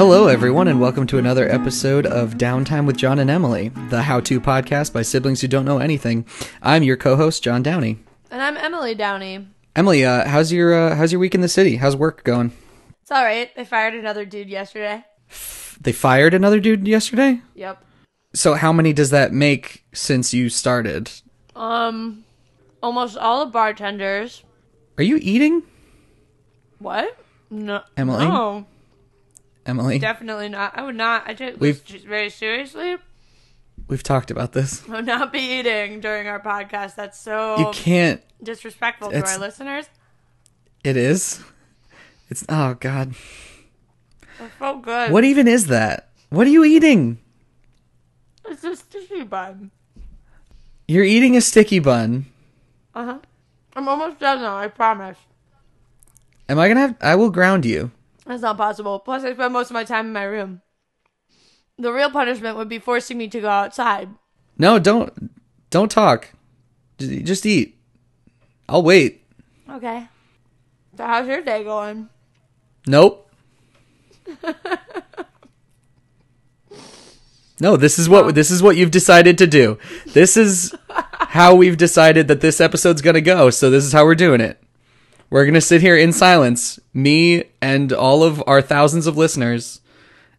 Hello, everyone, and welcome to another episode of Downtime with John and Emily, the how to podcast by siblings who don't know anything. I'm your co host, John Downey. And I'm Emily Downey. Emily, uh, how's your uh, how's your week in the city? How's work going? It's all right. They fired another dude yesterday. They fired another dude yesterday. Yep. So how many does that make since you started? Um, almost all the bartenders. Are you eating, What? No, Emily? No, Emily? definitely not. I would not. I take We've- this very seriously. We've talked about this. I would not be eating during our podcast. That's so You can't. disrespectful to It's- our listeners. It is. It's oh god. So good. What even is that? What are you eating? It's a sticky bun. You're eating a sticky bun. Uh huh. I'm almost done though. I promise. Am I gonna have? I will ground you. That's not possible. Plus, I spend most of my time in my room. The real punishment would be forcing me to go outside. No, don't don't talk. Just, eat. I'll wait. Okay. So how's your day going? Nope. no, this is what this is what you've decided to do. This is how we've decided that this episode's going to go. So this is how we're doing it. We're going to sit here in silence, me and all of our thousands of listeners,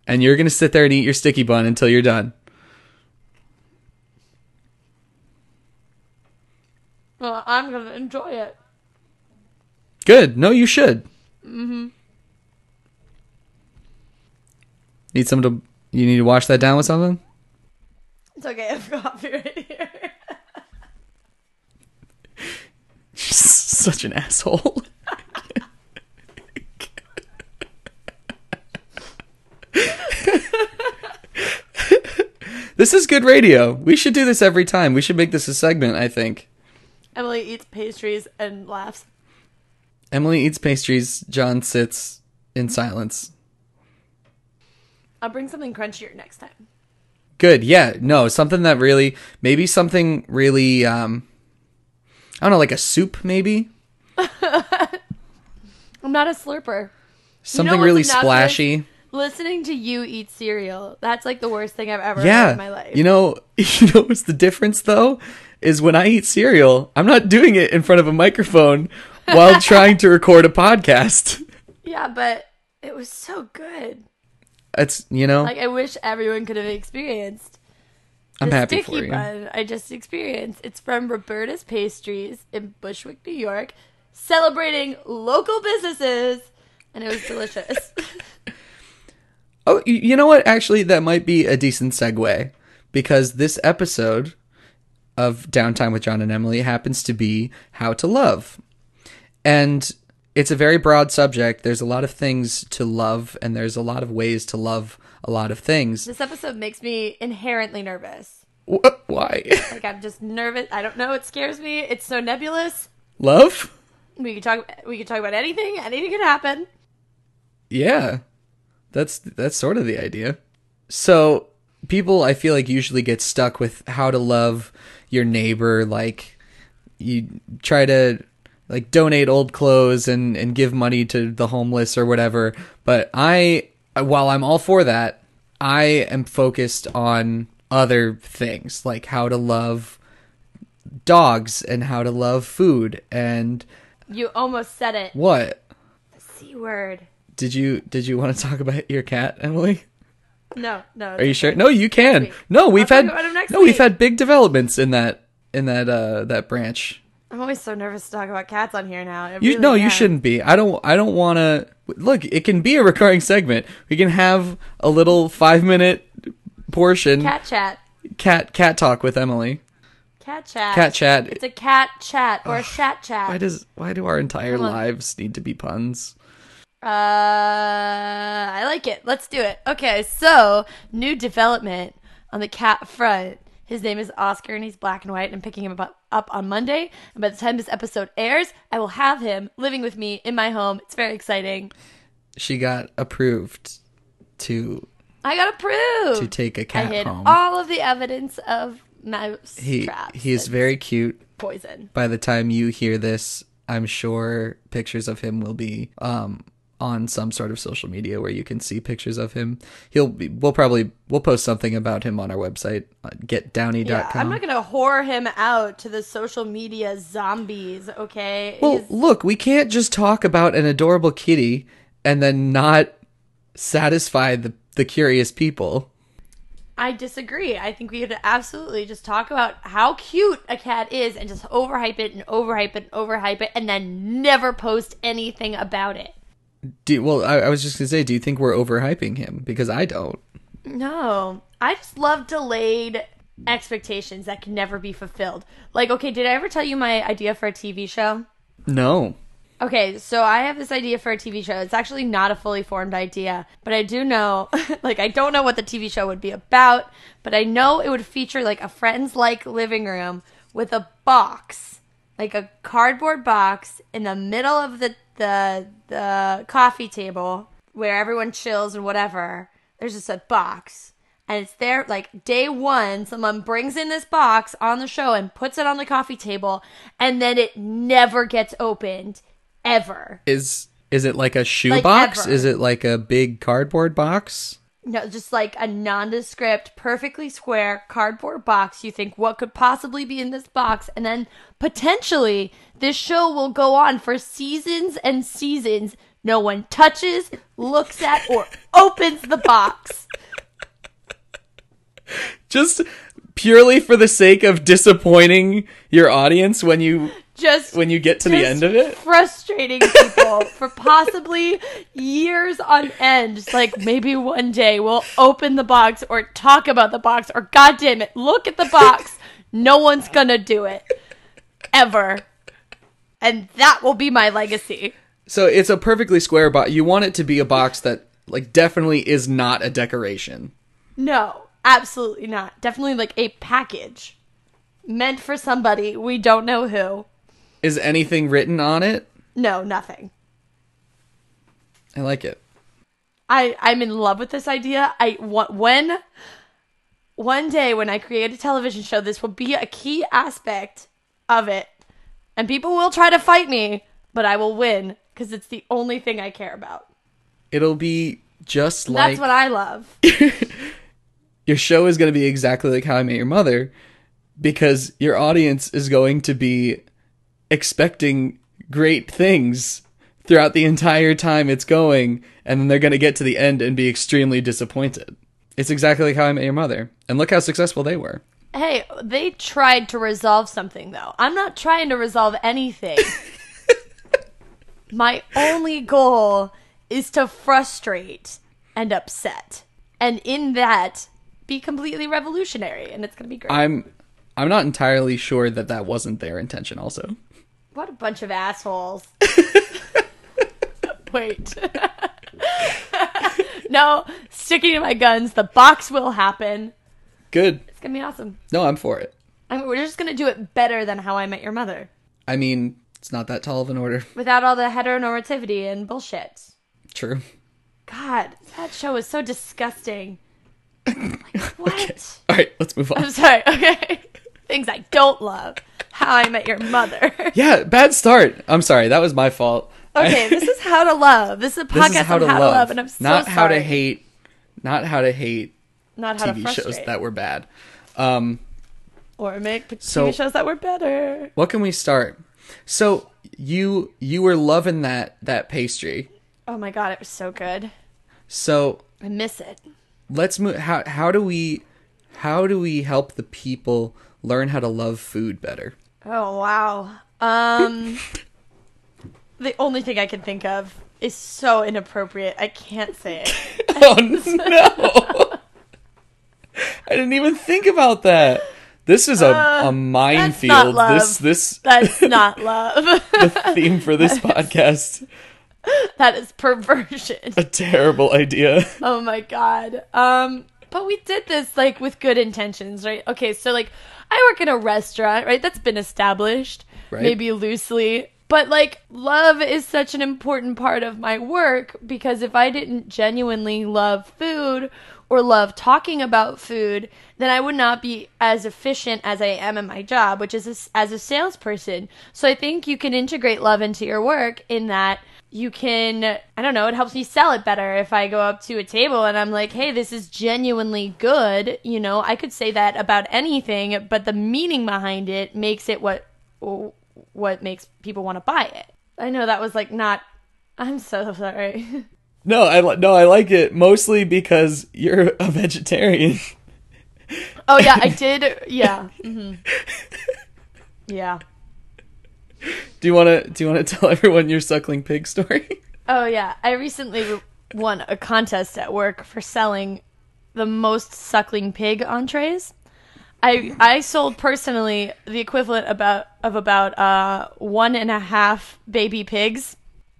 and you're going to sit there and eat your sticky bun until you're done. Well, I'm gonna enjoy it. Good. No, you should. Mm-hmm. Need some to. You need to wash that down with something. It's okay. I've got coffee right here. Such an asshole. this is good radio. We should do this every time. We should make this a segment, I think. Emily eats pastries and laughs. Emily eats pastries, John sits in silence. I'll bring something crunchier next time. Good. Yeah. No, something that really maybe something really um I don't know, like a soup maybe? I'm not a slurper. Something what's really splashy. Listening to you eat cereal, that's like the worst thing I've ever Yeah. heard in my life. You know, you know what's the difference though? Is when I eat cereal, I'm not doing it in front of a microphone while trying to record a podcast. yeah, but it was so good. It's you know, Like I wish everyone could have experienced. I'm the happy sticky for you. bun I just experienced. It's from Roberta's Pastries in Bushwick, New York, celebrating local businesses, and it was delicious. Oh, you know what? Actually, that might be a decent segue because this episode of Downtime with John and Emily happens to be how to love. And it's a very broad subject. There's a lot of things to love, and there's a lot of ways to love a lot of things. this episode makes me inherently nervous. Wh- Why? Like I'm just nervous. I don't know. It scares me. It's so nebulous. love? We could talk. We could talk about anything. Anything could happen. Yeah. That's that's sort of the idea. So, people I feel like usually get stuck with how to love your neighbor like you try to like donate old clothes and and give money to the homeless or whatever, but I while I'm all for that, I am focused on other things like how to love dogs and how to love food and You almost said it. what? C word. Did you did you want to talk about your cat, Emily? No, no. Are you sure? No, you can. No, we've talk had about him next no, we've had big developments in that in that uh that branch. I'm always so nervous to talk about cats on here now. I You really no, you shouldn't be. I don't I don't want to look. It can be a recurring segment. We can have a little five minute portion Cat chat. cat cat talk with Emily. Cat chat. Cat chat. It's a cat chat or a chat chat. Why does why do our entire lives need to be puns? Uh, I like it. Let's do it. Okay, so new development on the cat front. His name is Oscar, and he's black and white. And I'm picking him up, up on Monday. And by the time this episode airs, I will have him living with me in my home. It's very exciting. She got approved to I got approved. to take a cat I hid home. all of the evidence of mouse he traps. he is very cute. poison. by the time you hear this, I'm sure pictures of him will be um, on some sort of social media where you can see pictures of him. He'll be, we'll probably we'll post something about him on our website uh, getdowny.com. Yeah, I'm not gonna whore him out to the social media zombies. Okay. Well, He's- look, we can't just talk about an adorable kitty and then not satisfy the the curious people. I disagree. I think we could absolutely just talk about how cute a cat is and just overhype it and overhype it and overhype it and then never post anything about it. Do well, I, I was just gonna say, do you think we're overhyping him? Because I don't. No. I just love delayed expectations that can never be fulfilled. Like, okay, did I ever tell you my idea for a TV show? No. Okay, so I have this idea for a TV show. It's actually not a fully formed idea, but I do know, like, I don't know what the TV show would be about, but I know it would feature like a friends like living room with a box, like a cardboard box in the middle of the the the coffee table where everyone chills and whatever. There's just a box. And it's there like day one, someone brings in this box on the show and puts it on the coffee table, and then it never gets opened ever. Is is it like a shoebox? ever. is it like a big cardboard box? No, just like a nondescript, perfectly square cardboard box. You think what could possibly be in this box, and then potentially this show will go on for seasons and seasons. No one touches, looks at, or opens the box. Just purely for the sake of disappointing your audience when you Just when you get to the end of it? frustrating people for possibly years on end. Just like maybe one day we'll open the box or talk about the box or god damn it, look at the box. No one's gonna do it. Ever. And that will be my legacy. So it's a perfectly square box. You want it to be a box that like definitely is not a decoration. No, absolutely not. Definitely like a package. Meant for somebody we don't know who. Is anything written on it? No, nothing. I like it. I I'm in love with this idea. I want when one day when I create a television show, this will be a key aspect of it, and people will try to fight me, but I will win because it's the only thing I care about. It'll be just like That's what I love. your show is going to be exactly like How I Met Your Mother because your audience is going to be expecting great things throughout the entire time it's going, and then they're going to get to the end and be extremely disappointed. It's exactly like How I Met Your Mother. And look how successful they were. hey, they tried to resolve something though. I'm not trying to resolve anything. My only goal is to frustrate and upset, and in that, be completely revolutionary, and it's gonna be great. I'm I'm not entirely sure that that wasn't their intention also. What a bunch of assholes. Wait. no, sticking to my guns. The box will happen. Good. It's gonna be awesome. No, I'm for it. I mean, we're just gonna do it better than How I Met Your Mother, I mean, it's not that tall of an order. without all the heteronormativity and bullshit. True. God, that show is so disgusting. Like, what? All right, let's move on. I'm sorry. Okay, things I don't love. How I Met Your Mother. Yeah, bad start. I'm sorry. That was my fault. Okay, this is how to love. This is a podcast is how on to how love, to love, and I'm so not how to hate, not how to hate not how to TV frustrate, shows that were bad. Um, or make TV So- shows that were better. what can we start? So you you were loving that that pastry. Oh my god, it was so good. So I miss it. let's move. How how do we how do we help the people learn how to love food better? Oh wow. Um, the only thing I can think of is so inappropriate. I can't say it. Oh no! I didn't even think about that. This is a, a Uh, not minefield. This this That's not love. the theme for this podcast. that is perversion. A terrible idea. Oh my god. Um, but we did this like with good intentions, right? Okay, so like I work in a restaurant, right? That's been established, Right. maybe loosely. But like love is such an important part of my work because if I didn't genuinely love food or love talking about food, then I would not be as efficient as I am in my job, which is as, as a salesperson. So I think you can integrate love into your work in that you can i don't know it helps me sell it better if i go up to a table and i'm like hey this is genuinely good. You know i could say that about anything but the meaning behind it makes it what what makes people want to buy it. I know that was like not i'm so sorry. No i no i like it mostly because you're a vegetarian. Oh yeah i did yeah hmm yeah do you want to do you want to tell everyone your suckling pig story? Oh yeah, I recently won a contest at work for selling the most suckling pig entrees. I I sold personally the equivalent about of about uh one and a half baby pigs,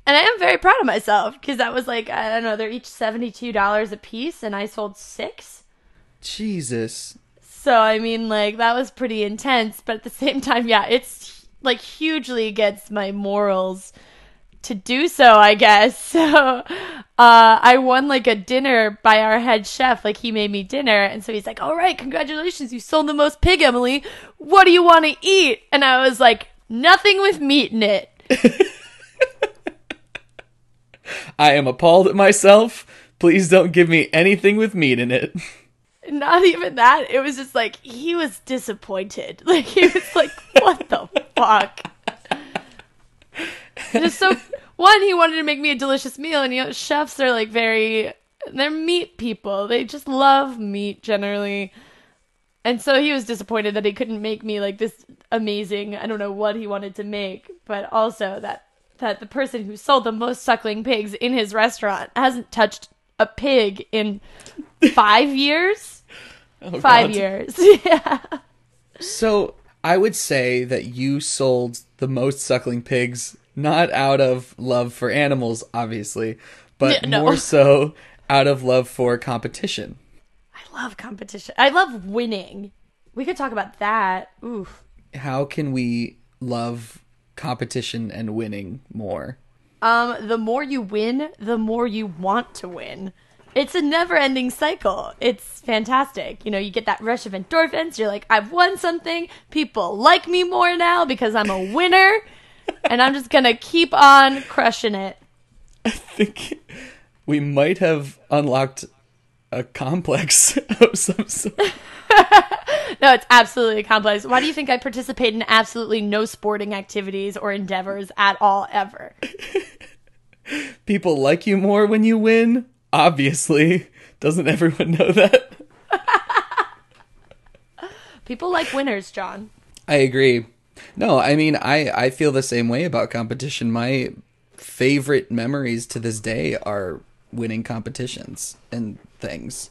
and I am very proud of myself because that was like I don't know they're each seventy two dollars a piece, and I sold six. Jesus. So I mean, like that was pretty intense, but at the same time, yeah, it's like hugely against my morals to do so, I guess. So uh, I won like a dinner by our head chef. Like he made me dinner. And so he's like, All right, congratulations. You sold the most pig, Emily. What do you want to eat? And I was like, Nothing with meat in it. I am appalled at myself. Please don't give me anything with meat in it. Not even that. It was just like he was disappointed. Like he was like, "What the fuck?" Just so one, he wanted to make me a delicious meal, and you know, chefs are like very they're meat people. They just love meat generally. And so he was disappointed that he couldn't make me like this amazing, I don't know what he wanted to make, but also that that the person who sold the most suckling pigs in his restaurant hasn't touched a pig in 5 years. Oh, 5 God. years. yeah. So, I would say that you sold the most suckling pigs not out of love for animals, obviously, but no. more so out of love for competition. I love competition. I love winning. We could talk about that. Oof. How can we love competition and winning more? Um, the more you win, the more you want to win. It's a never ending cycle. It's fantastic. You know, you get that rush of endorphins. You're like, I've won something. People like me more now because I'm a winner and I'm just gonna keep on crushing it. I think we might have unlocked a complex of some sort. no, it's absolutely complex. Why do you think I participate in absolutely no sporting activities or endeavors at all ever? People like you more when you win? Obviously. Doesn't everyone know that? People like winners, John. I agree. No, I mean I I feel the same way about competition. My favorite memories to this day are winning competitions and things.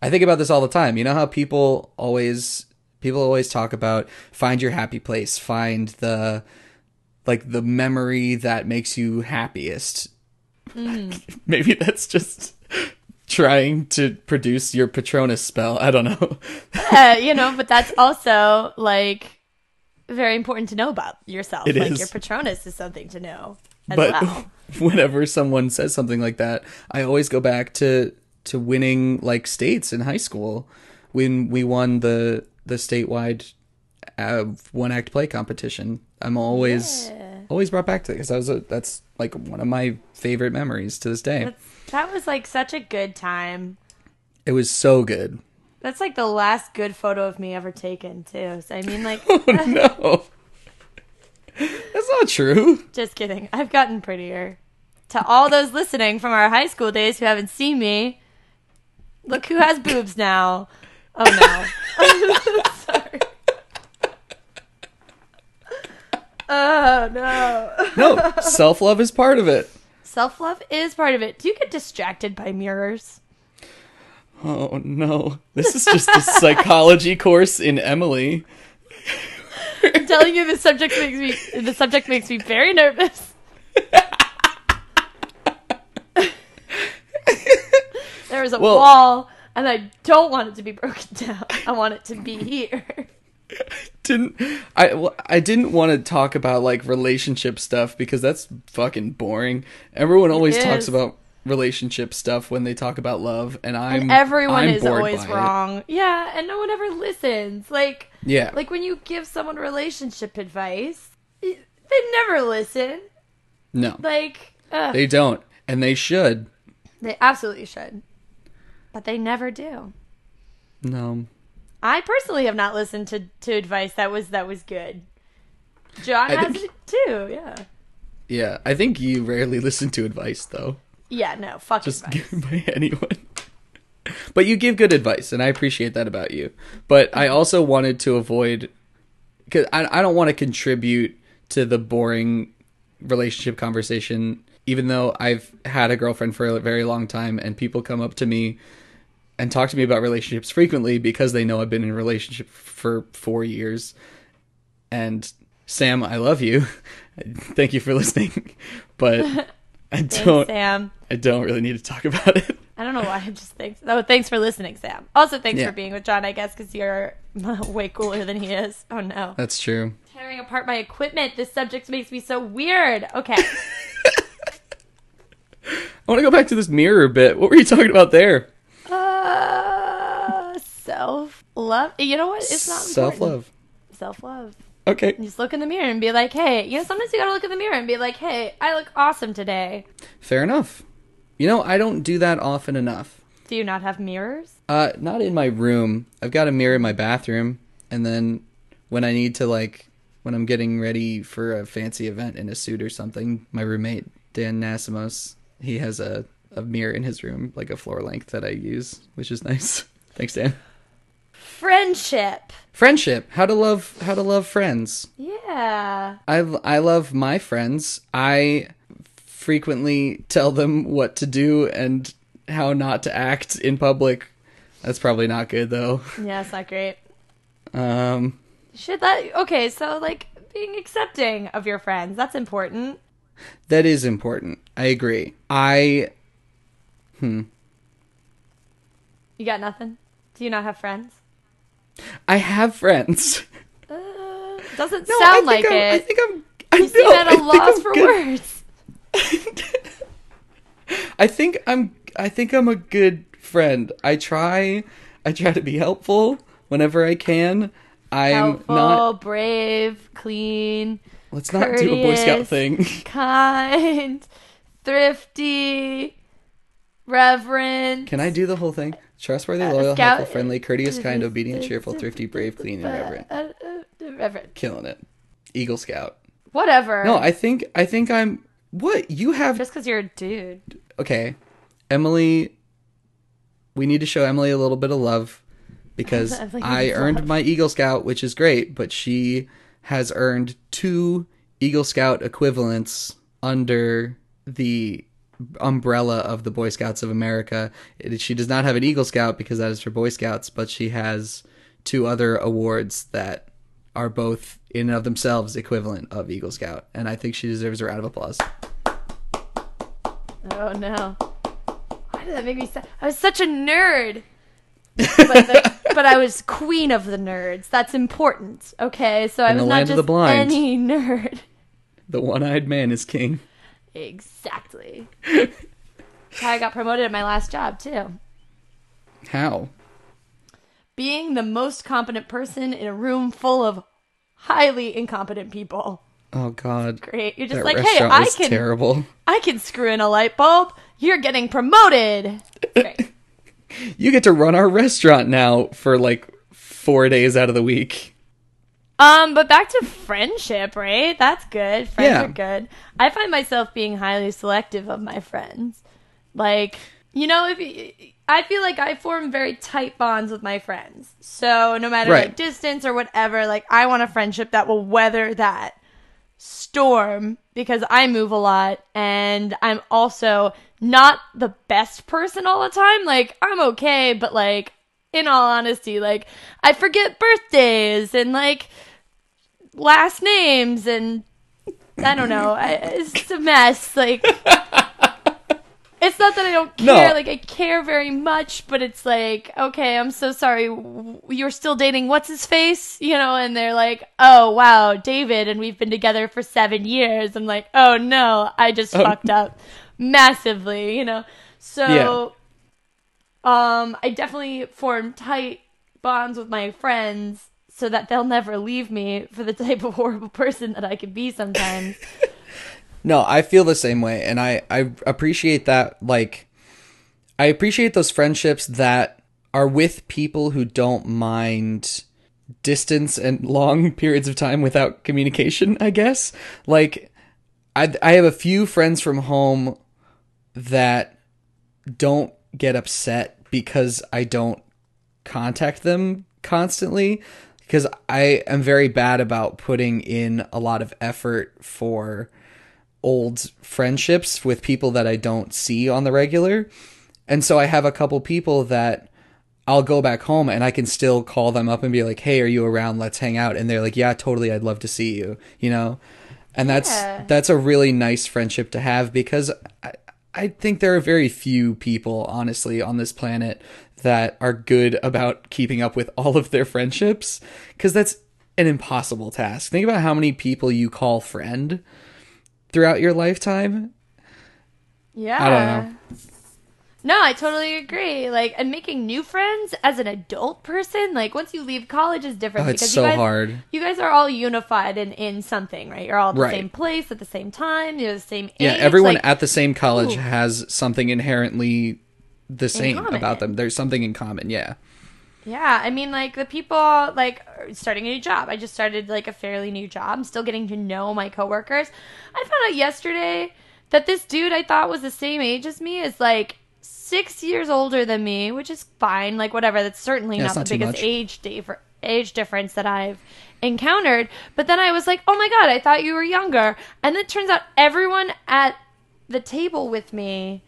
I think about this all the time. You know how people always people always talk about find your happy place, find the like the memory that makes you happiest. Mm. Maybe that's just trying to produce your Patronus spell. I don't know. uh, you know, but that's also like very important to know about yourself. It like is. your Patronus is something to know. but well. whenever someone says something like that, I always go back to to winning like states in high school when we won the the statewide uh, one act play competition. I'm always yeah. Always brought back to it because that was a, that's like one of my favorite memories to this day. That's, that was like such a good time. It was so good. That's like the last good photo of me ever taken, too. So, I mean, like. oh, no. That's not true. Just kidding. I've gotten prettier. To all those listening from our high school days who haven't seen me, look who has boobs now. Oh, no. Sorry. Oh, no. no, self love is part of it. Self love is part of it. Do you get distracted by mirrors? Oh no, this is just a psychology course in Emily. I'm telling you, the subject makes me the subject makes me very nervous. there is a well, wall, and I don't want it to be broken down. I want it to be here. Didn't I? Well, I didn't want to talk about like relationship stuff because that's fucking boring. Everyone always talks about relationship stuff when they talk about love, and I'm and everyone I'm is always wrong. It. Yeah, and no one ever listens. Like yeah, like when you give someone relationship advice, they never listen. No, like Ugh. They don't, and they should. They absolutely should. But they never do. No. I personally have not listened to, to advice that was that was good. John I has think- it too, yeah. Yeah, I think you rarely listen to advice though. Yeah, no, fuck just advice. given by anyone. But you give good advice, and I appreciate that about you. But I also wanted to avoid, because I, I don't want to contribute to the boring relationship conversation, even though I've had a girlfriend for a very long time, and people come up to me and talk to me about relationships frequently because they know I've been in a relationship for four years. And Sam, I love you. Thank you for listening. But I don't Sam. I don't really need to talk about it. I don't know why. I just think. Oh, thanks for listening, Sam. Also, thanks Yeah. for being with John. I guess because you're way cooler than he is. Oh no. That's true. Tearing apart my equipment. This subject makes me so weird. Okay. I want to go back to this mirror bit. What were you talking about there? uh, self love. You know what? It's not Self love. Self love. Okay. Just look in the mirror and be like, hey. You know, sometimes you gotta look in the mirror and be like, hey, I look awesome today. Fair enough. You know, I don't do that often enough. Do you not have mirrors? Uh, not in my room. I've got a mirror in my bathroom, and then when I need to like, when I'm getting ready for a fancy event in a suit or something, my roommate Dan Nasimos, he has a a mirror in his room, like a floor length that I use, which is nice. Thanks, Dan. Friendship. Friendship. How to love. How to love friends. Yeah. I I love my friends. I frequently tell them what to do and how not to act in public. That's probably not good though. Yeah, it's not great. Um, Should that okay? So like being accepting of your friends, that's important. that is important. I agree. I Hmm. You got nothing? Do you not have friends? I have friends. Uh, doesn't No, sound like I'm, I think I'm. I you seem at a loss for good. words. I think I'm. I think I'm a good friend. I try. I try to be helpful whenever I can. I'm Helpful, not. brave, clean, Let's not do a Boy Scout thing. kind, thrifty, reverent. Can I do the whole thing? Trustworthy, loyal, scout- helpful, friendly, courteous, kind, obedient, cheerful, thrifty, brave, clean, and reverent. Reverent. Killing it. Eagle Scout. Whatever. No, I think I think I'm what? You have just because you're a dude. okay. Emily we need to show Emily a little bit of love because I earned love. my Eagle Scout, which is great, but she has earned two Eagle Scout equivalents under the umbrella of the Boy Scouts of America. It, she does not have an Eagle Scout because that is for Boy Scouts, but she has two other awards that are both in and of themselves equivalent of Eagle Scout, and I think she deserves a round of applause. Oh no. Why did that make me sad? I was such a nerd. but, the, but I was queen of the nerds. That's important. Okay, so I In was the not just the blind. any nerd. The one-eyed man is king. Exactly. That's how I got promoted at my last job too. How? Being the most competent person in a room full of highly incompetent people. Oh God. Great. You're just That like, hey, I can terrible. I can screw in a light bulb. You're getting promoted. Great. You get to run our restaurant now for like four days out of the week. Um, but back to friendship, right? That's good. Friends Yeah. are good. I find myself being highly selective of my friends. Like, you know, if you, I feel like I form very tight bonds with my friends. So no matter Right. like distance or whatever, like I want a friendship that will weather that storm because I move a lot and I'm also not the best person all the time. Like I'm okay, but like in all honesty, like I forget birthdays and like last names and I don't know. I, it's a mess. Like it's not that I don't No. care. Like I care very much, but it's like okay, I'm so sorry. You're still dating what's his face, you know? And they're like, oh wow, David, and we've been together for seven years. I'm like, oh no, I just Oh. fucked up massively, you know. So, um, I definitely form tight bonds with my friends so that they'll never leave me for the type of horrible person that I can be sometimes. No, I feel the same way, and I I appreciate that. Like, I appreciate those friendships that are with people who don't mind distance and long periods of time without communication. I guess. Like, I I have a few friends from home that don't get upset because I don't contact them constantly because I am very bad about putting in a lot of effort for old friendships with people that I don't see on the regular. And so I have a couple people that I'll go back home and I can still call them up and be like, "Hey, are you around? Let's hang out." And they're like, "Yeah, totally. I'd love to see you." You know? And that's Yeah. that's a really nice friendship to have because I, I think there are very few people, honestly, on this planet that are good about keeping up with all of their friendships because that's an impossible task. Think about how many people you call friend throughout your lifetime. Yeah. I don't know. No, I totally agree. Like, and making new friends as an adult person, like once you leave college is different Oh, it's because so you guys, hard. You guys are all unified in in something, right? You're all at the Right. same place at the same time. You're the same age. Yeah, everyone like- at the same college Ooh. has something inherently the same about them. There's something in common. Yeah. Yeah, I mean, like the people like starting a new job. I just started like a fairly new job. I'm still getting to know my coworkers. I found out yesterday that this dude I thought was the same age as me is like six years older than me, which is fine. Like whatever. That's certainly Yeah, not it's the biggest age differ- age difference that I've encountered. But then I was like, oh my god, I thought you were younger. And it turns out everyone at the table with me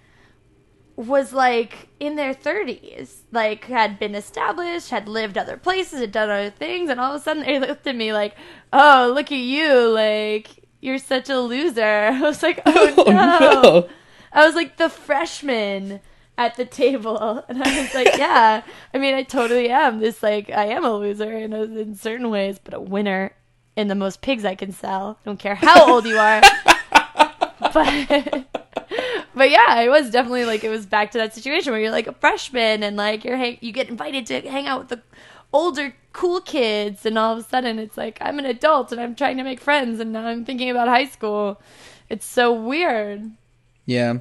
was like in their 30s, like had been established, had lived other places, had done other things, and all of a sudden they looked at me like, "Oh, look at you! Like you're such a loser." I was like, "Oh, Oh, no. no. I was like the freshman at the table, and I was like, "Yeah, I mean, I totally am. This like I am a loser in a, in certain ways, but a winner in the most pigs I can sell. I don't care how old you are." but but yeah, it was definitely like it was back to that situation where you're like a freshman and like you're hang- you get invited to hang out with the older cool kids and all of a sudden it's like I'm an adult and I'm trying to make friends and now I'm thinking about high school. It's so weird. Yeah.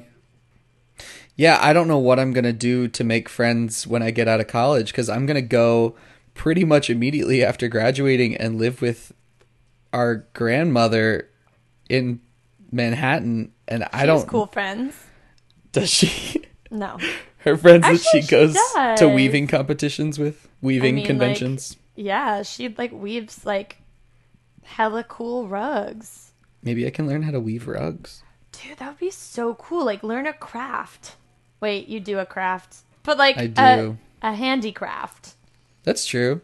Yeah, I don't know what I'm going to do to make friends when I get out of college because I'm going to go pretty much immediately after graduating and live with our grandmother in Manhattan. And I She has don't. cool friends. Does she? No. Her friends that Actually, she she goes does. to weaving competitions with, weaving mean, like- conventions. Yeah, she like weaves like hella cool rugs. Maybe I can learn how to weave rugs. Dude, that would be so cool. Like learn a craft. Wait, you do a craft. But like I a, do. a handicraft. That's true.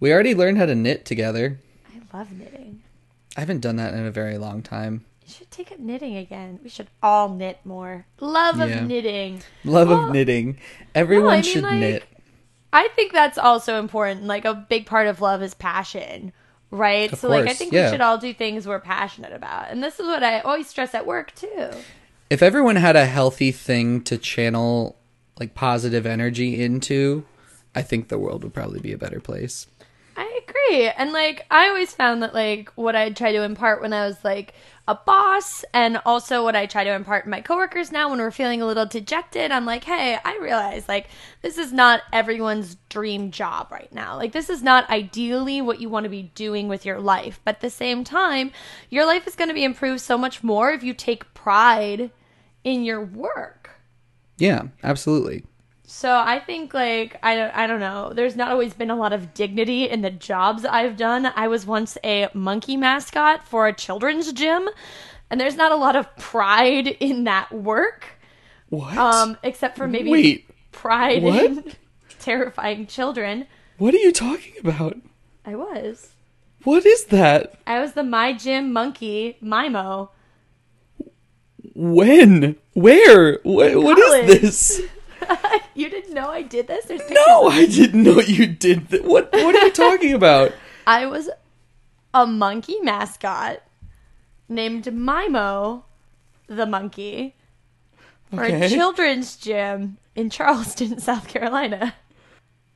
We already learned how to knit together. I love knitting. I haven't done that in a very long time. You should take up knitting again. We should all knit more. Love Yeah. of knitting. Love Well, of knitting. Everyone I mean, should like, knit. I think that's also important. Like a big part of love is passion, right? Of so like I think yeah. we should all do things we're passionate about. And this is what I always stress at work too. If everyone had a healthy thing to channel like positive energy into, I think the world would probably be a better place. I agree. And like I always found that like what I try to impart when I was like a boss and also what I try to impart in my coworkers now when we're feeling a little dejected, I'm like, "Hey, I realize like this is not everyone's dream job right now. Like this is not ideally what you want to be doing with your life. But at the same time, your life is going to be improved so much more if you take pride in your work." Yeah, absolutely. So I think like I don't I don't know. There's not always been a lot of dignity in the jobs I've done. I was once a monkey mascot for a children's gym, and there's not a lot of pride in that work. What? Um, except for maybe Wait, pride what? in terrifying children. what are you talking about? I was. What is that? I was the my gym monkey Mimo. When? Where? What, what is this? You didn't know I did this? There's pictures No, I didn't know you did that. What what are you talking about? I was a monkey mascot named Mimo the monkey for Okay. a children's gym in Charleston, South Carolina.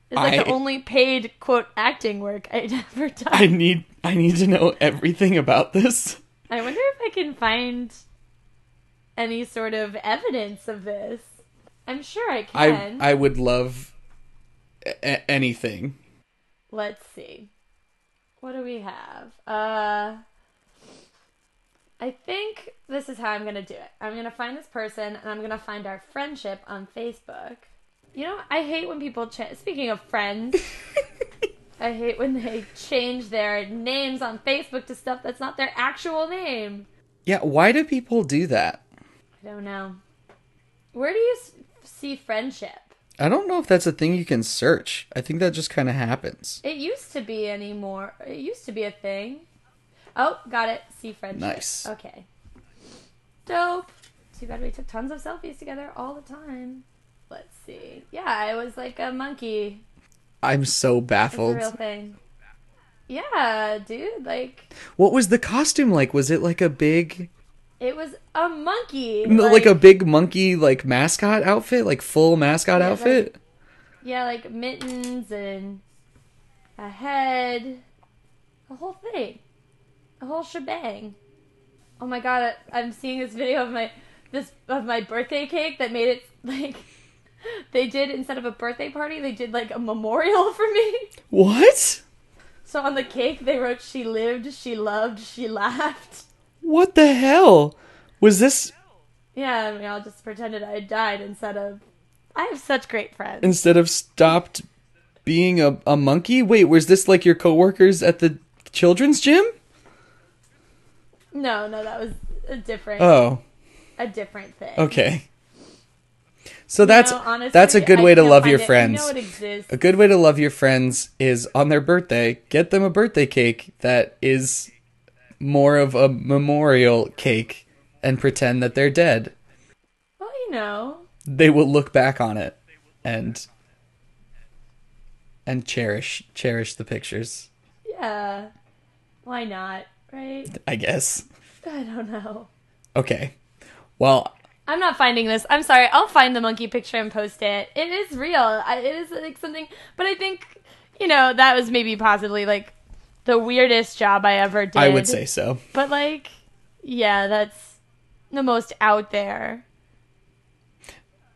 It's like I- the only paid quote acting work I'd ever done. I need I need to know everything about this. I wonder if I can find any sort of evidence of this. I'm sure I can. I I would love a- anything. Let's see. What do we have? Uh I think this is how I'm gonna do it. I'm gonna find this person and I'm gonna find our friendship on Facebook. You know, I hate when people cha- speaking of friends. I hate when they change their names on Facebook to stuff that's not their actual name. Yeah, why do people do that? I don't know. Where do you see friendship? I don't know if that's a thing you can search. I think that just kind of happens. It used to be anymore. It used to be a thing. Oh, got it. See friendship. Nice. Okay. Dope. Too bad we took tons of selfies together all the time. Let's see. Yeah, I was like a monkey. I'm so It's a baffled. real thing. Yeah, dude. Like What was the costume like? Was it like a big it was a monkey. no, like, a big monkey like mascot outfit, like full mascot Yeah, outfit? yeah, like mittens and a head, a whole thing, a whole shebang. Oh my god, I, I'm seeing this video of my this of my birthday cake that made it like they did instead of a birthday party, they did like a memorial for me. What? So on the cake they wrote "She lived, she loved, she laughed." What the hell? Was this Yeah, and we all just pretended I died instead of. I have such great friends. instead of stopped being a, a monkey? Wait, was this like your coworkers at the children's gym? No, no, that was a different, Oh, a different thing. okay. So that's No, honestly, that's a good I way to love your it. friends. I know it exists. A good way to love your friends is on their birthday, get them a birthday cake that is more of a memorial cake and pretend that they're dead. Well, you know, They will look back on it and and cherish cherish the pictures, yeah. Why not? Right? I guess. I don't know. Okay. Well, I'm not finding this. I'm sorry. I'll find the monkey picture and post it. It is real. I, it is like something, but I think you know that was maybe possibly like the weirdest job I ever did. I would say so. but like, yeah, that's the most out there.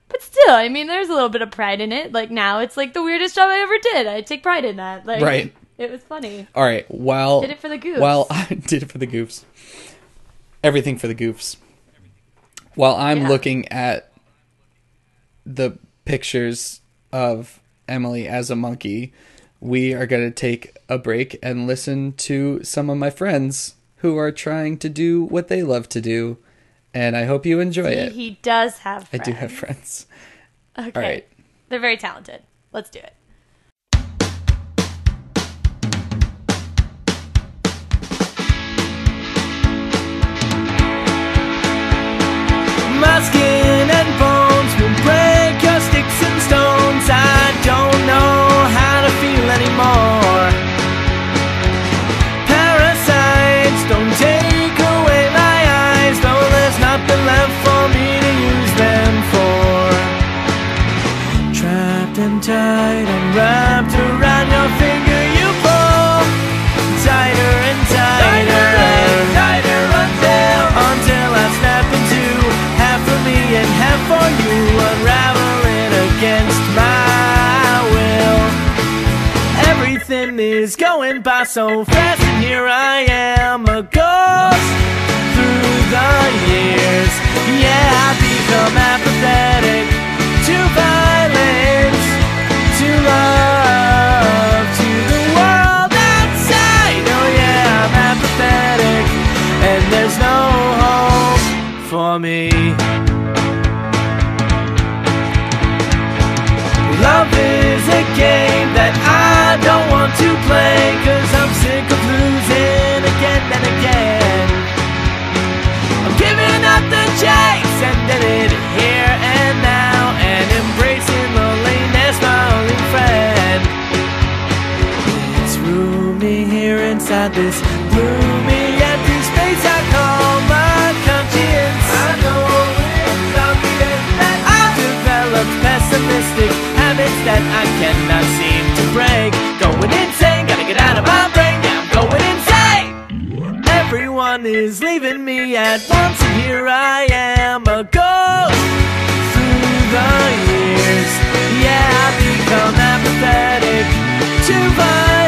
But still, I mean, there's a little bit of pride in it. Like now, it's like the weirdest job I ever did. I take pride in that. Like, Right. It was funny. All right. While Did it for the goofs. While I did it for the goofs. Everything for the goofs. While I'm Yeah. looking at the pictures of Emily as a monkey, we are going to take a break and listen to some of my friends who are trying to do what they love to do. And I hope you enjoy He, it. he does have. I do have friends. Okay. All right. They're very talented. Let's do it. My skin by so fast, and here I am, a ghost through the years. Yeah, I've become apathetic to violence, to love, to the world outside. Oh yeah, I'm apathetic, and there's no hope for me. Love is a game that I don't want to play Cause I'm sick of losing again and again. I'm giving up the chase, and ending it here and now And embracing loneliness, my only friend. It's roomy here inside this gloomy empty space. I call my conscience. I know it's obvious that I've developed pessimistic habits that I cannot seem to break. Going insane, gotta get out of my brain, yeah I'm going insane. Everyone is leaving me at once, and here I am, a ghost through the years. Yeah, I've become apathetic to violence,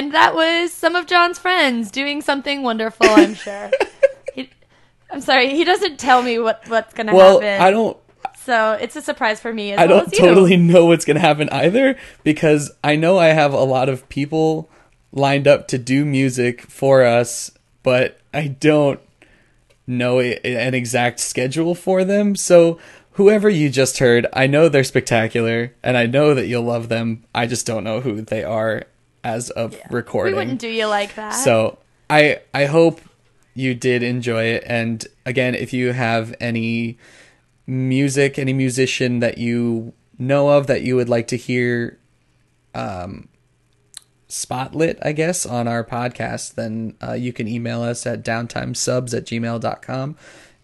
And that was some of John's friends doing something wonderful, I'm sure. he, I'm sorry, he doesn't tell me what, what's going to Well, happen. I don't So it's a surprise for me as I well don't totally know what's going to happen either because I know I have a lot of people lined up to do music for us, but I don't know an exact schedule for them. So whoever you just heard, I know they're spectacular and I know that you'll love them. I just don't know who they are as of We recording. We wouldn't do you like that. So I I hope you did enjoy it. And again, if you have any music, any musician that you know of that you would like to hear um spotlit, I guess, on our podcast, then uh, you can email us at downtimesubs at gmail.com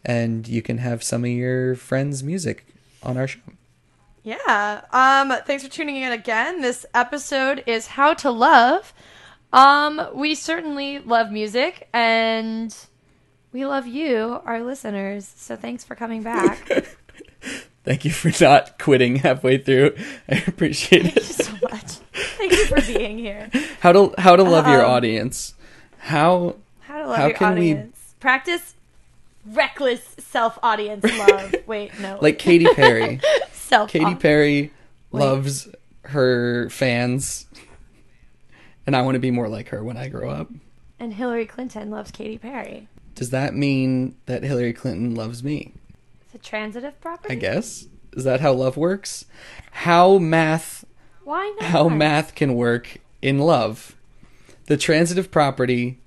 and you can have some of your friends' music on our show. Yeah. Um, thanks for tuning in again. This episode is How to Love. Um, we certainly love music and we love you, our listeners. So thanks for coming back. Thank you for not quitting halfway through. I appreciate it. Thank you so much. Thank you for being here. How to how to love your Um, audience. How How to love How your can we- Practice reckless self audience love. Wait, no. like Katy Perry. Self Katy um, Perry loves her fans, and I want to be more like her when I grow up. And Hillary Clinton loves Katy Perry. Does that mean that Hillary Clinton loves me? It's a transitive property. I guess. Is that how love works? How math Why not? how math can work in love. The transitive property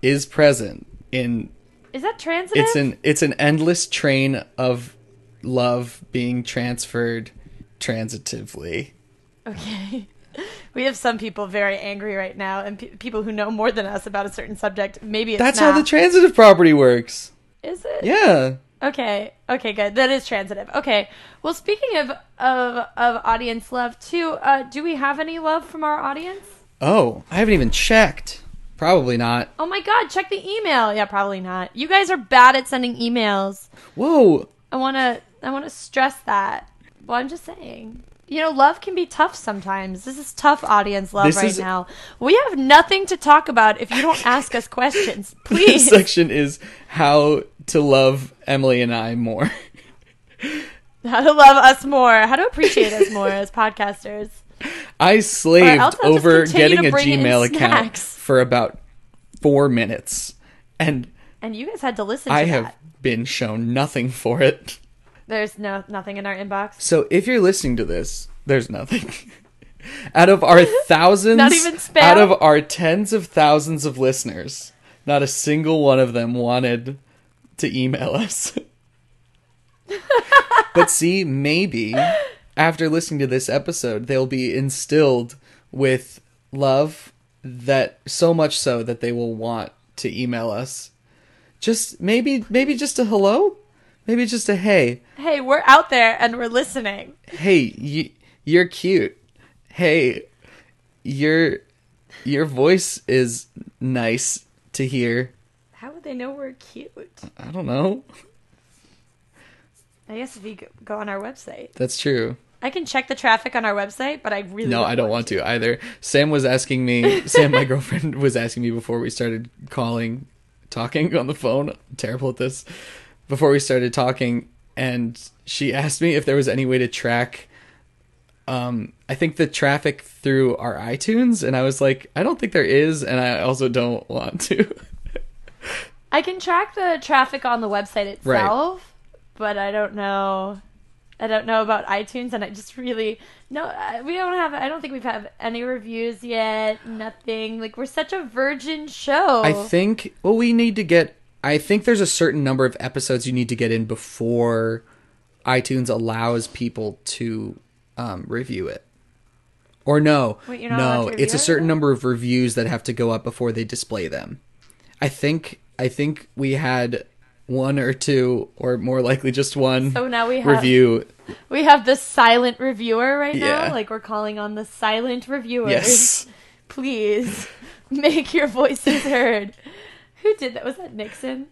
is present in Is that transitive? it's an it's an endless train of love being transferred transitively. Okay. We have some people very angry right now, and pe- people who know more than us about a certain subject. Maybe it's That's how the transitive property works. is it? Yeah. Okay. Okay. Good. That is transitive. Okay. Well, speaking of of of audience love too, uh, do we have any love from our audience? Oh, I haven't even checked. Probably not. Oh my God! Check the email. Yeah, probably not. You guys are bad at sending emails. Whoa. I want to I want to stress that. Well, I'm just saying. You know, love can be tough sometimes. This is tough audience love This right is- now. We have nothing to talk about if you don't ask us questions. This Please. section is how to love Emily and I more. How to love us more. How to appreciate us more as podcasters. I slaved else I'll just over getting a Gmail account for about four minutes, and And you guys had to listen to I have been shown nothing for it. There's no nothing in our inbox. So if you're listening to this, there's nothing. out of our thousands, Not even spam? out of our tens of thousands of listeners, not a single one of them wanted to email us. but see, maybe after listening to this episode, they'll be instilled with love that so much so that they will want to email us. Just maybe maybe just a hello? Maybe just a hey. Hey, we're out there and we're listening. Hey, you, you're cute. Hey, your your voice is nice to hear. How would they know we're cute? I don't know. I guess if you go- on our website, That's true. I can check the traffic on our website, but I really No, I don't want to either. Sam was asking me. Sam, my girlfriend, was asking me before we started calling, talking on the phone. I'm terrible at this. Before we started talking, and she asked me if there was any way to track. Um, I think the traffic through our iTunes, and I was like, I don't think there is, and I also don't want to. I can track the traffic on the website itself, Right. but I don't know. I don't know about iTunes, and I just really no. We don't have. I don't think we've had any reviews yet. Nothing. Like we're such a virgin show. I think well we need to get I think there's a certain number of episodes you need to get in before iTunes allows people to um, review it. Or no. Wait, you're not allowed no, it's a review it? certain number of reviews that have to go up before they display them. I think I think we had one or two or more likely just one So now we have review. we have the silent reviewer right Yeah. now. Like we're calling on the silent reviewers. Yes. Please make your voices heard. Who did that? Was that Nixon?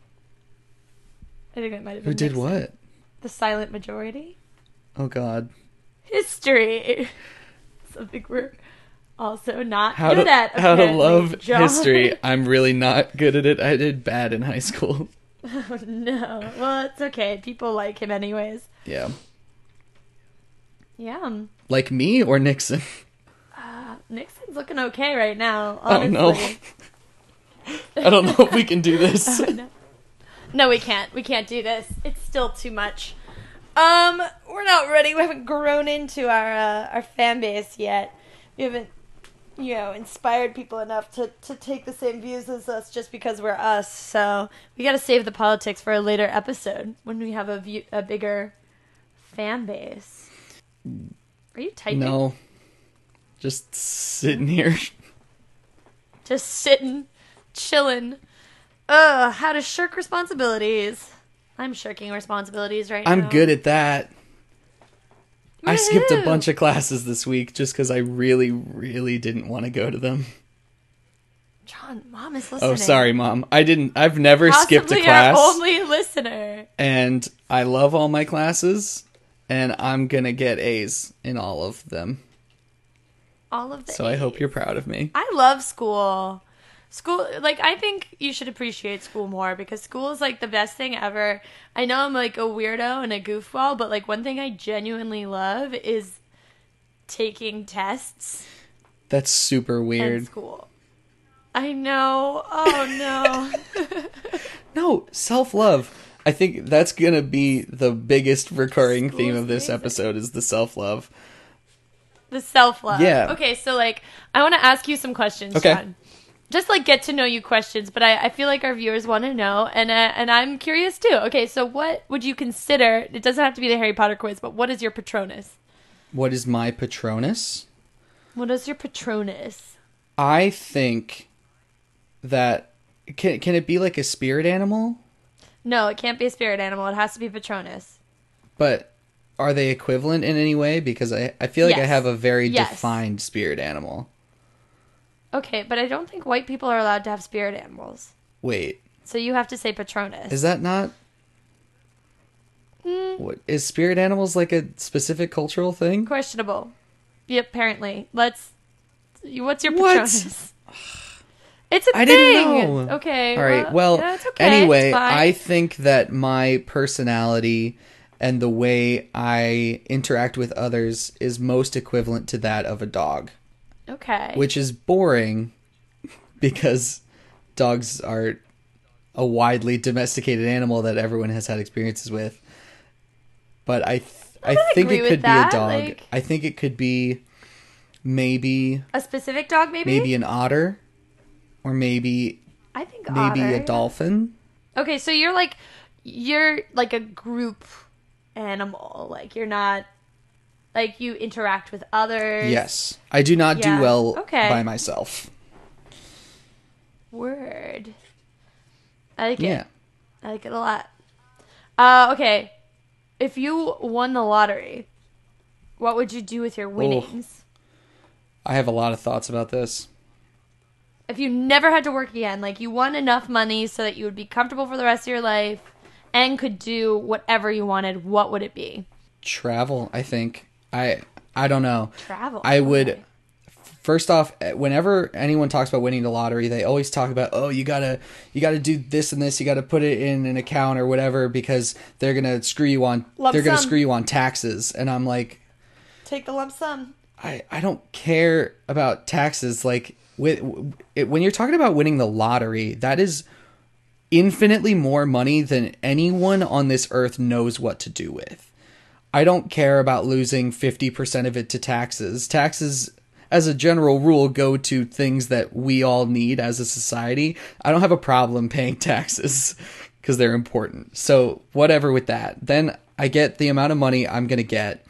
I think that might have been Who did Nixon. what? The silent majority. Oh god. History. Something we're also not How good to at. how to love John. history. I'm really not good at it. I did bad in high school. Oh, no. Well, it's okay. People like him anyways. Yeah. Yeah. Like me or Nixon? Uh, Nixon's looking okay right now. Oh, Honestly. no. I don't know if we can do this. no. No, we can't. We can't do this. It's still too much. Um, we're not ready. We haven't grown into our uh, our fan base yet. We haven't, you know, inspired people enough to to take the same views as us just because we're us. So we got to save the politics for a later episode when we have a view a bigger fan base. Are you typing? No. Just sitting here. Just sitting, chilling. Ugh, how to shirk responsibilities. I'm shirking responsibilities right now. I'm good at that. I skipped a bunch of classes this week just because I really, really didn't want to go to them. John, mom is oh, listening. Oh, sorry, mom. I didn't. I've never skipped a Possibly class, Our only listener. and I love all my classes, and I'm gonna get A's in all of them. All of the. So I hope you're proud of me. I love school. School, like, I think you should appreciate school more because school is like the best thing ever. I know I'm like a weirdo and a goofball, but like one thing I genuinely love is taking tests That's super weird. school. I know. Oh no. No, self love. I think that's gonna be the biggest recurring theme of this amazing. episode is the self love. The self love. Yeah. Okay, so like I want to ask you some questions, Okay. John. Just like get to know you questions, but I, I feel like our viewers want to know, and uh, and I'm curious too. Okay, so what would you consider? It doesn't have to be the Harry Potter quiz, but what is your Patronus? What is my Patronus? What is your Patronus? I think that can can it be like a spirit animal? No, it can't be a spirit animal. It has to be Patronus. But are they equivalent in any way? Because I, I feel like I have a very Yes. defined spirit animal. Okay, but I don't think white people are allowed to have spirit animals. Wait, So you have to say Patronus. is that not? Hmm. What is spirit animals like a specific cultural thing? questionable? Yep, apparently. Let's. What's your What? Patronus? It's a I thing. didn't know. Okay. All right. Well, yeah, it's okay. anyway. I think that my personality and the way I interact with others is most equivalent to that of a dog, Okay. which is boring because dogs are a widely domesticated animal that everyone has had experiences with. But I th- I, don't think it could that, be a dog. like- I think it could be maybe a specific dog, maybe. maybe an otter or maybe I think maybe otter. a dolphin. Okay, so you're like you're like a group animal. Like you're not Like you interact with others. Yes. I do not Yeah. do well Okay. by myself. Word. I like it. Yeah. I like it a lot. Uh, okay. If you won the lottery, what would you do with your winnings? I have a lot of thoughts about this. If you never had to work again, like you won enough money so that you would be comfortable for the rest of your life and could do whatever you wanted, what would it be? Travel, I think. I I don't know. Travel. I would Okay. first off eh, whenever anyone talks about winning the lottery they always talk about oh you gotta you gotta do this and this you gotta put it in an account or whatever because they're gonna screw you on Lump they're gonna screw you on taxes and i'm like Take the lump sum. i i don't care about taxes like with it, when you're talking about winning the lottery that is infinitely more money than anyone on this earth knows what to do with I don't care about losing 50% of it to taxes. Taxes, as a general rule, go to things that we all need as a society. I don't have a problem paying taxes because they're important. So, whatever with that. Then I get the amount of money I'm going to get.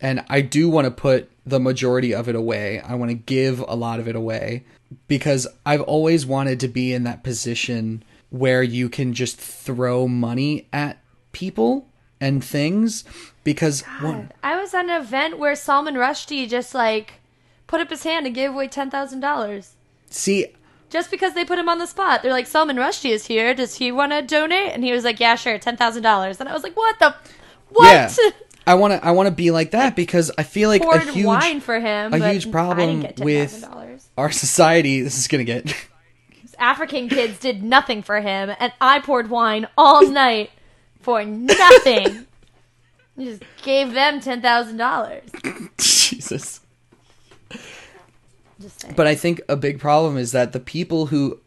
And I do want to put the majority of it away. I want to give a lot of it away because I've always wanted to be in that position where you can just throw money at people and things because one, I was at an event where Salman Rushdie just like put up his hand and gave away ten thousand dollars. see Just because they put him on the spot. They're like, Salman Rushdie is here. Does he want to donate? And he was like, Yeah, sure, ten thousand dollars. And I was like, What the what? yeah I want to I want to be like that because I feel like a huge wine for him. a huge problem with our society this is going to get African kids did nothing for him, and I poured wine all night for nothing. Just gave them ten thousand dollars. Jesus Just saying. But I think a big problem is that the people who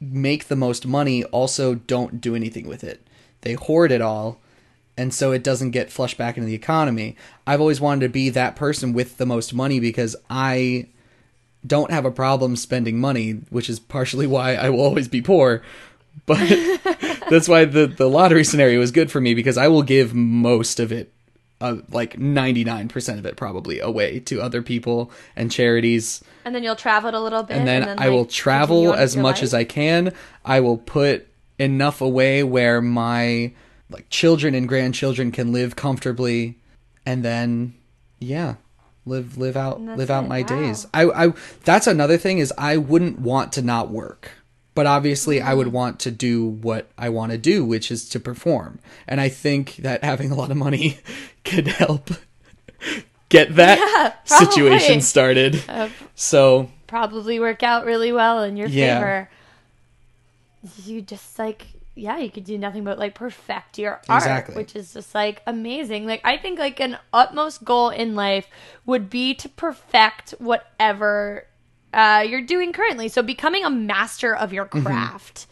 make the most money also don't do anything with it. They hoard it all, and so it doesn't get flushed back into the economy. I've always wanted to be that person with the most money because I don't have a problem spending money, which is partially why I will always be poor. But that's why the the lottery scenario is good for me because I will give most of it, uh, like ninety nine percent of it, probably away to other people and charities and then you'll travel it a little bit, and then, I will travel as much as I can. I will put enough away where my like children and grandchildren can live comfortably, and then yeah, live live out live out it. my Wow. days. I I that's another thing is I wouldn't want to not work. But obviously, I Mm-hmm. would want to do what I want to do, which is to perform. And I think that having a lot of money could help get that Yeah, situation started. Uh, So probably work out really well in your Yeah. favor. You just like yeah, you could do nothing but like perfect your art, Exactly. which is just like amazing. Like I think like an utmost goal in life would be to perfect whatever uh, you're doing currently. So becoming a master of your Mm-hmm. craft.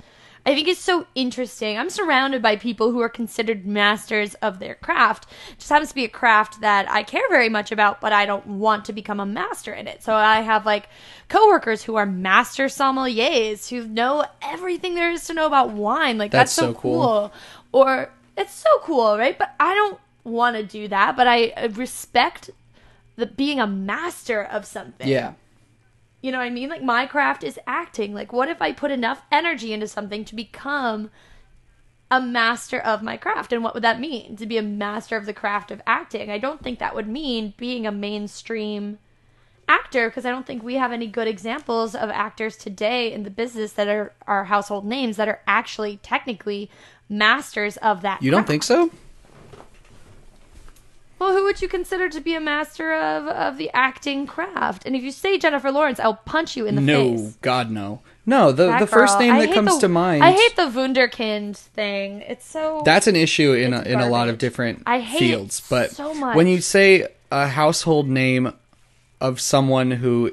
I think is so interesting. I'm surrounded by people who are considered masters of their craft. It just happens to be a craft that I care very much about, but I don't want to become a master in it. So I have like coworkers who are master sommeliers who know everything there is to know about wine. Like that's, That's so, so cool. cool. Or it's so cool, right? But I don't want to do that. But I respect the being a master of something. yeah. You know what I mean? Like my craft is acting. Like what if I put enough energy into something to become a master of my craft? And what would that mean? To be a master of the craft of acting. I don't think that would mean being a mainstream actor because I don't think we have any good examples of actors today in the business that are are household names that are actually technically masters of that. You don't think so? Well, who would you consider to be a master of of the acting craft? And if you say Jennifer Lawrence, I'll punch you in the no, face. No, God, no. No, the That the first girl. name that comes the- to mind. I hate the Wunderkind thing. It's so that's an issue in a, in a lot of different I hate it fields. But so much. when you say a household name of someone who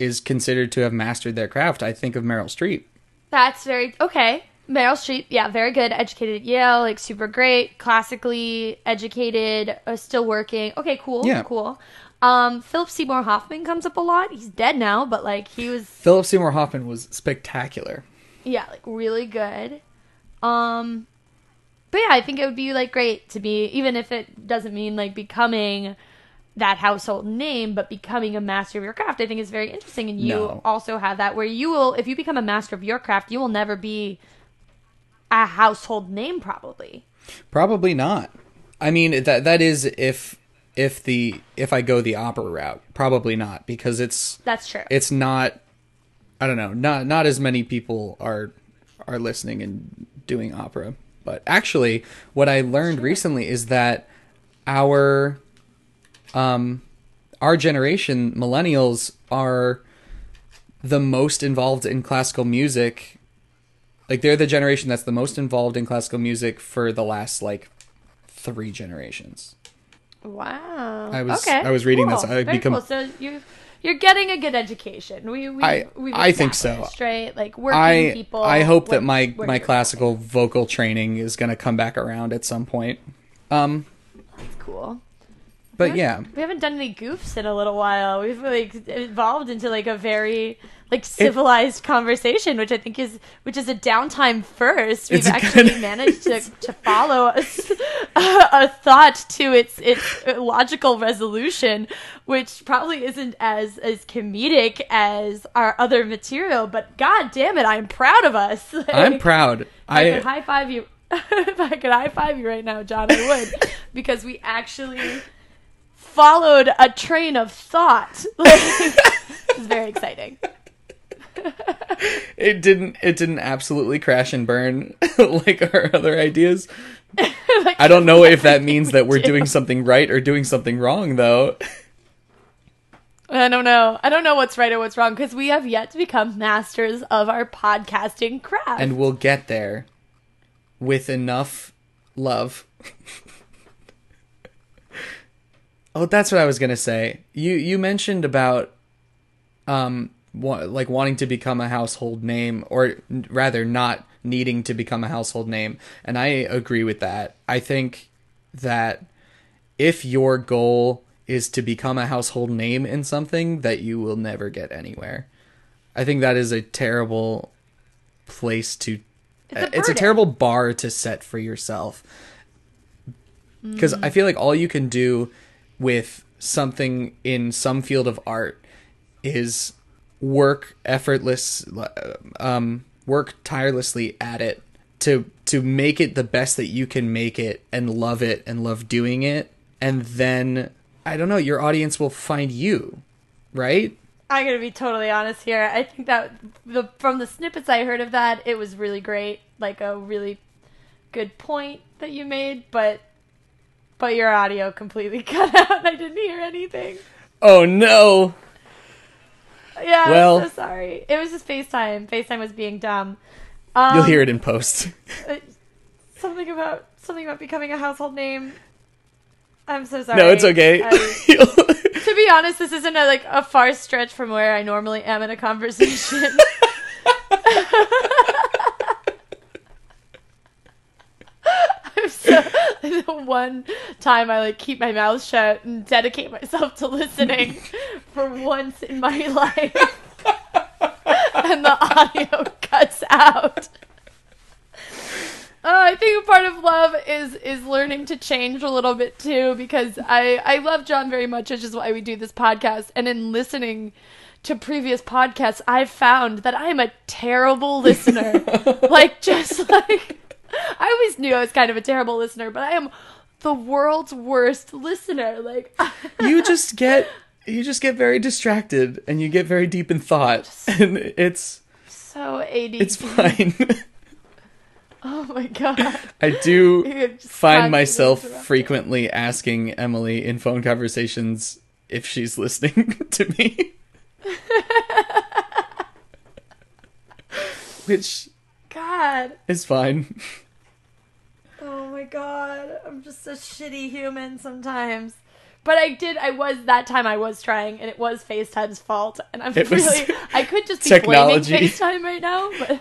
is considered to have mastered their craft, I think of Meryl Streep. that's very okay. Meryl Streep, yeah, very good, educated at Yale, like super great, classically educated, uh, still working. Okay, cool, Yeah. cool. Um, Philip Seymour Hoffman comes up a lot. He's dead now, but like he was Philip Seymour Hoffman was spectacular. yeah, like really good. Um but yeah, I think it would be like great to be even if it doesn't mean like becoming that household name, but becoming a master of your craft, I think is very interesting. And you No. also have that where you will, if you become a master of your craft, you will never be a household name, probably. Probably not. I mean that that is if if the if I go the opera route. Probably not because it's That's true. it's not I don't know, not not as many people are are listening and doing opera. But actually what I learned recently is that our um our generation millennials are the most involved in classical music like they're the generation that's the most involved in classical music for the last like three generations wow. I was- okay. I was reading cool. this. I Very become- cool. So you you're getting a good education. We, we I- we've I think so. Right, like working I people. I hope that my my classical vocal training is going to come back around at some point. Um, That's cool. But yeah, We haven't done any goofs in a little while. We've like evolved into like a very like civilized conversation, which I think is which is a downtime first. We've actually good- managed to, to follow a, a, thought to its its logical resolution, which probably isn't as as comedic as our other material. But god damn it, I'm proud of us. I'm proud. I I high five you. if I could high five you right now, John, I would, because we actually followed a train of thought. Like, it's very exciting. it didn't it didn't absolutely crash and burn like our other ideas. Like, I don't know if that means that we're do. doing something right or doing something wrong though. I don't know. I don't know what's right or what's wrong because we have yet to become masters of our podcasting craft. And we'll get there with enough love. Oh, that's what I was gonna say. You you mentioned about um wa- like wanting to become a household name, or rather not needing to become a household name, and I agree with that. I think that if your goal is to become a household name in something, that you will never get anywhere. I think that is a terrible place to It's a it's a terrible bar to set for yourself because i feel like all you can do with something in some field of art is work effortless um work tirelessly at it to to make it the best that you can make it and love it and love doing it and then i don't know your audience will find you right I'm gonna be totally honest here. I think that the from the snippets I heard of that, it was really great, like a really good point that you made, but but your audio completely cut out. and I didn't hear anything. oh no Yeah, Well- I'm so sorry. It was just FaceTime. FaceTime was being dumb. Um, you'll hear it in post uh, something about something about becoming a household name. I'm so sorry. no it's okay I- to be honest, this isn't a, like a far stretch from where I normally am in a conversation. I'm so the one time I like keep my mouth shut and dedicate myself to listening for once in my life, and the audio cuts out. Uh, I think a part of love is is learning to change a little bit too because I I love John very much, which is why we do this podcast. And in listening to previous podcasts, I've found that I'm a terrible listener. like just like I always knew I was kind of a terrible listener, but I am the world's worst listener. Like you just get you just get very distracted and you get very deep in thought and it's so ADD. it's fine Oh my god. i do find myself frequently asking emily in phone conversations if she's listening to me which God. It's fine Oh my god, I'm just a shitty human sometimes. But I did. I was that time. I was trying, and it was FaceTime's fault. And I'm It really. I could just be technology. blaming FaceTime right now, but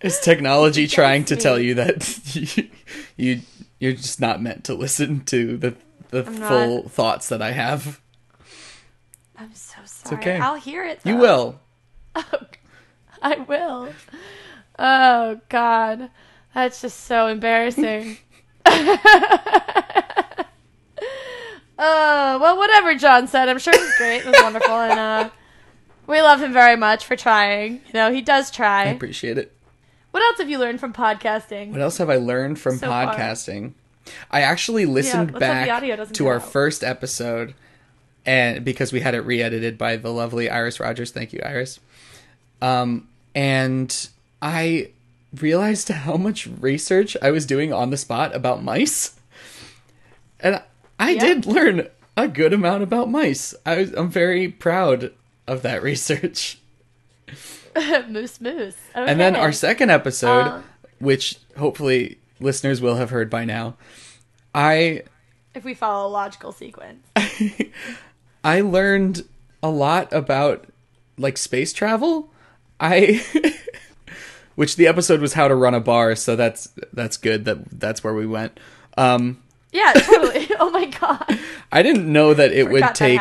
is technology trying to me. tell you that you, you you're just not meant to listen to the the I'm full not. thoughts that i have I'm so sorry. It's okay. I'll hear it. you though. will I will. Oh God, that's just so embarrassing. Uh, well, whatever John said, I'm sure he's great. It was wonderful, and uh, we love him very much for trying. You know, he does try. I appreciate it. What else have you learned from podcasting? What else have I learned from So far. podcasting? I actually listened the back to our out. first episode, and because we had it re-edited by the lovely Iris Rogers. Thank you, Iris. Um, and I realized how much research I was doing on the spot about mice, and I Yeah. did learn a good amount about mice. I was, I'm very proud of that research. moose, moose. And then our second episode, Uh. which hopefully listeners will have heard by now, I if we follow a logical sequence. I learned a lot about like space travel. I which the episode was how to run a bar, so that's that's good that that's where we went. Um Yeah, totally. oh my god. I didn't know that it would take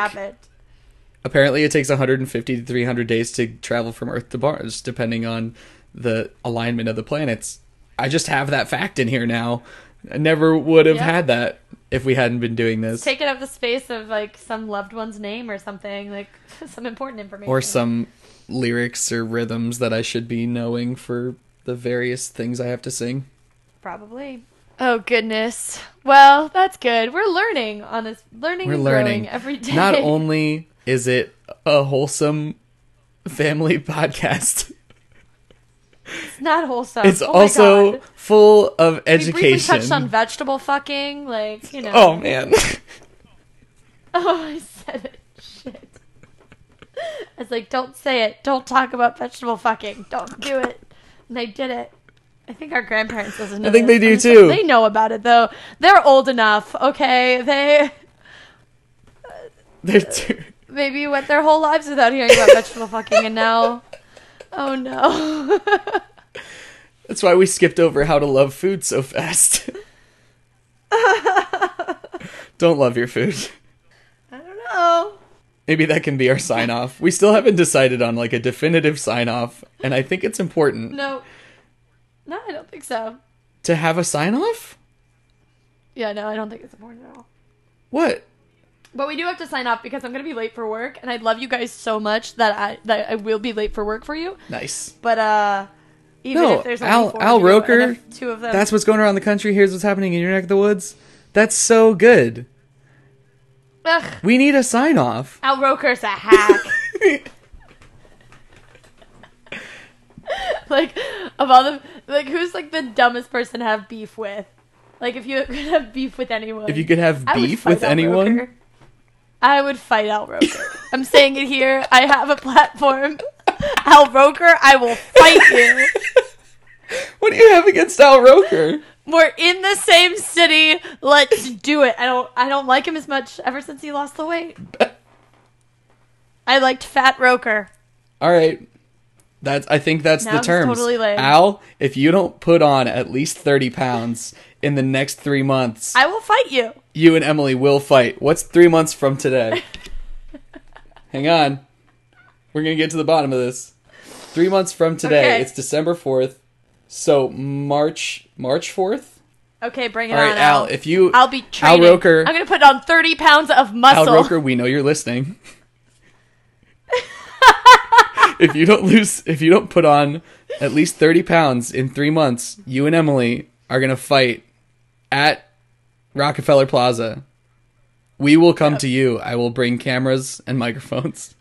apparently it takes 150 to 300 days to travel from Earth to Mars depending on the alignment of the planets. I just have that fact in here now. I never would have Yeah. had that if we hadn't been doing this. Taking up the space of like some loved one's name or something, like some important information. or some lyrics or rhythms that I should be knowing for the various things I have to sing. Probably. Oh goodness. Well, that's good. We're learning on this learning We're learning growing every day. Not only is it a wholesome family podcast, it's not wholesome. it's Oh also full of education. we briefly touched on vegetable fucking, like you know. oh man. Oh, I said it. I was like, don't say it. Don't talk about vegetable fucking. Don't do it. And they did it. I think our grandparents listen to I think this. they do too. They know about it though. They're old enough, okay? They They're too- maybe went their whole lives without hearing about vegetable fucking and now Oh no. That's why we skipped over how to love food so fast. Don't love your food. I don't know. Maybe that can be our sign off. We still haven't decided on like a definitive sign off, and I think it's important No. No, I don't think so. to have a sign off. Yeah, no, I don't think it's important at all. What? But we do have to sign off because I'm gonna be late for work, and I love you guys so much that I that I will be late for work for you. Nice. But uh, even No, if there's only Al- four Al Roker, two of them. That's what's going around the country. Here's what's happening in your neck of the woods. That's so good. Ugh, We need a sign off. Al Roker's a hack. like of all the like, who's like the dumbest person to have beef with? Like if you could have beef with anyone, If you could have I beef with Al anyone, Roker. I would fight Al Roker. I'm saying it here. I have a platform. Al Roker, I will fight you. what do you have against Al Roker? We're in the same city. Let's do it. I don't I don't like him as much ever since he lost the weight. I liked Fat Roker. All right. That's I think that's Now the it's terms. totally lame. Al, if you don't put on at least 30 pounds in the next 3 months, I will fight you. you and Emily will fight. What's 3 months from today? Hang on. We're going to get to the bottom of this. 3 months from today. Okay. It's December 4th. So March March 4th? Okay, bring it All right, on. Al, if you I'll be Al training. Roker, I'm gonna put on 30 pounds of muscle. Al Roker, we know you're listening. if you don't lose, if you don't put on at least 30 pounds in three months, you and Emily are going to fight at Rockefeller Plaza. We will come to you. I will bring cameras and microphones.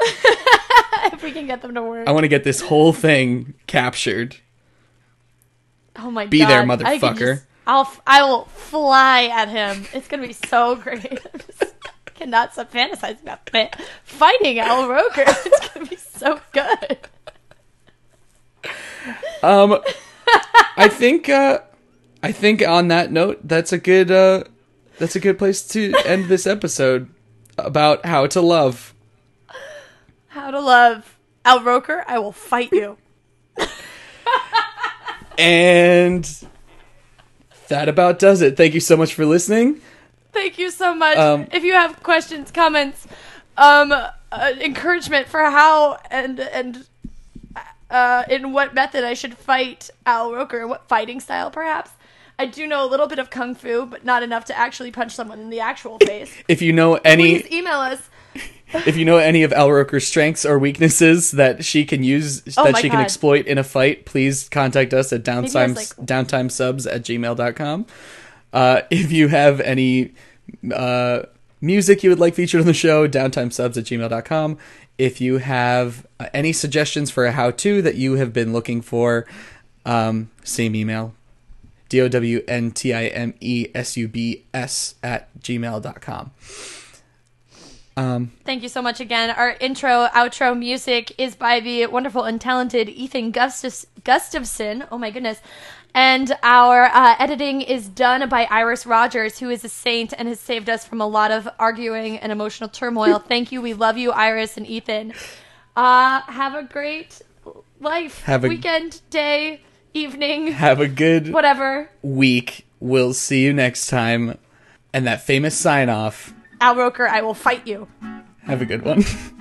we can get them to work. I want to get this whole thing captured. oh my Be god. there, I motherfucker. just- I'll f- I will fly at him. It's gonna be so great. I cannot stop fantasizing about it. fighting Al Roker. It's gonna be so good. Um, I think, uh, I think on that note, that's a good, uh, that's a good place to end this episode about how to love. How to love Al Roker? I will fight you. And that about does it. Thank you so much for listening. Thank you so much. Um, if you have questions, comments, um, uh, encouragement for how and and uh, in what method I should fight Al Roker, what fighting style perhaps, I do know a little bit of kung fu, but not enough to actually punch someone in the actual face. If you know any Please email us. If you know any of Al Roker's strengths or weaknesses that she can use Oh that she can exploit in a fight, please contact us at downtime like- downtimesubs at gmail.com. Uh, if you have any uh, music you would like featured on the show, downtimesubs at gmail.com. If you have uh, any suggestions for a how to that you have been looking for, um, same email D O W N T I M E S U B S at gmail.com. Um, Thank you so much again. Our intro, outro music is by the wonderful and talented Ethan Gustus- Gustafson. Oh my goodness. And our uh, editing is done by Iris Rogers, who is a saint and has saved us from a lot of arguing and emotional turmoil. Thank you. We love you, Iris and Ethan. Uh, have a great life, Have a- weekend, day, evening, have a good whatever. week. We'll see you next time. And that famous sign off. Al Roker, I will fight you. Have a good one.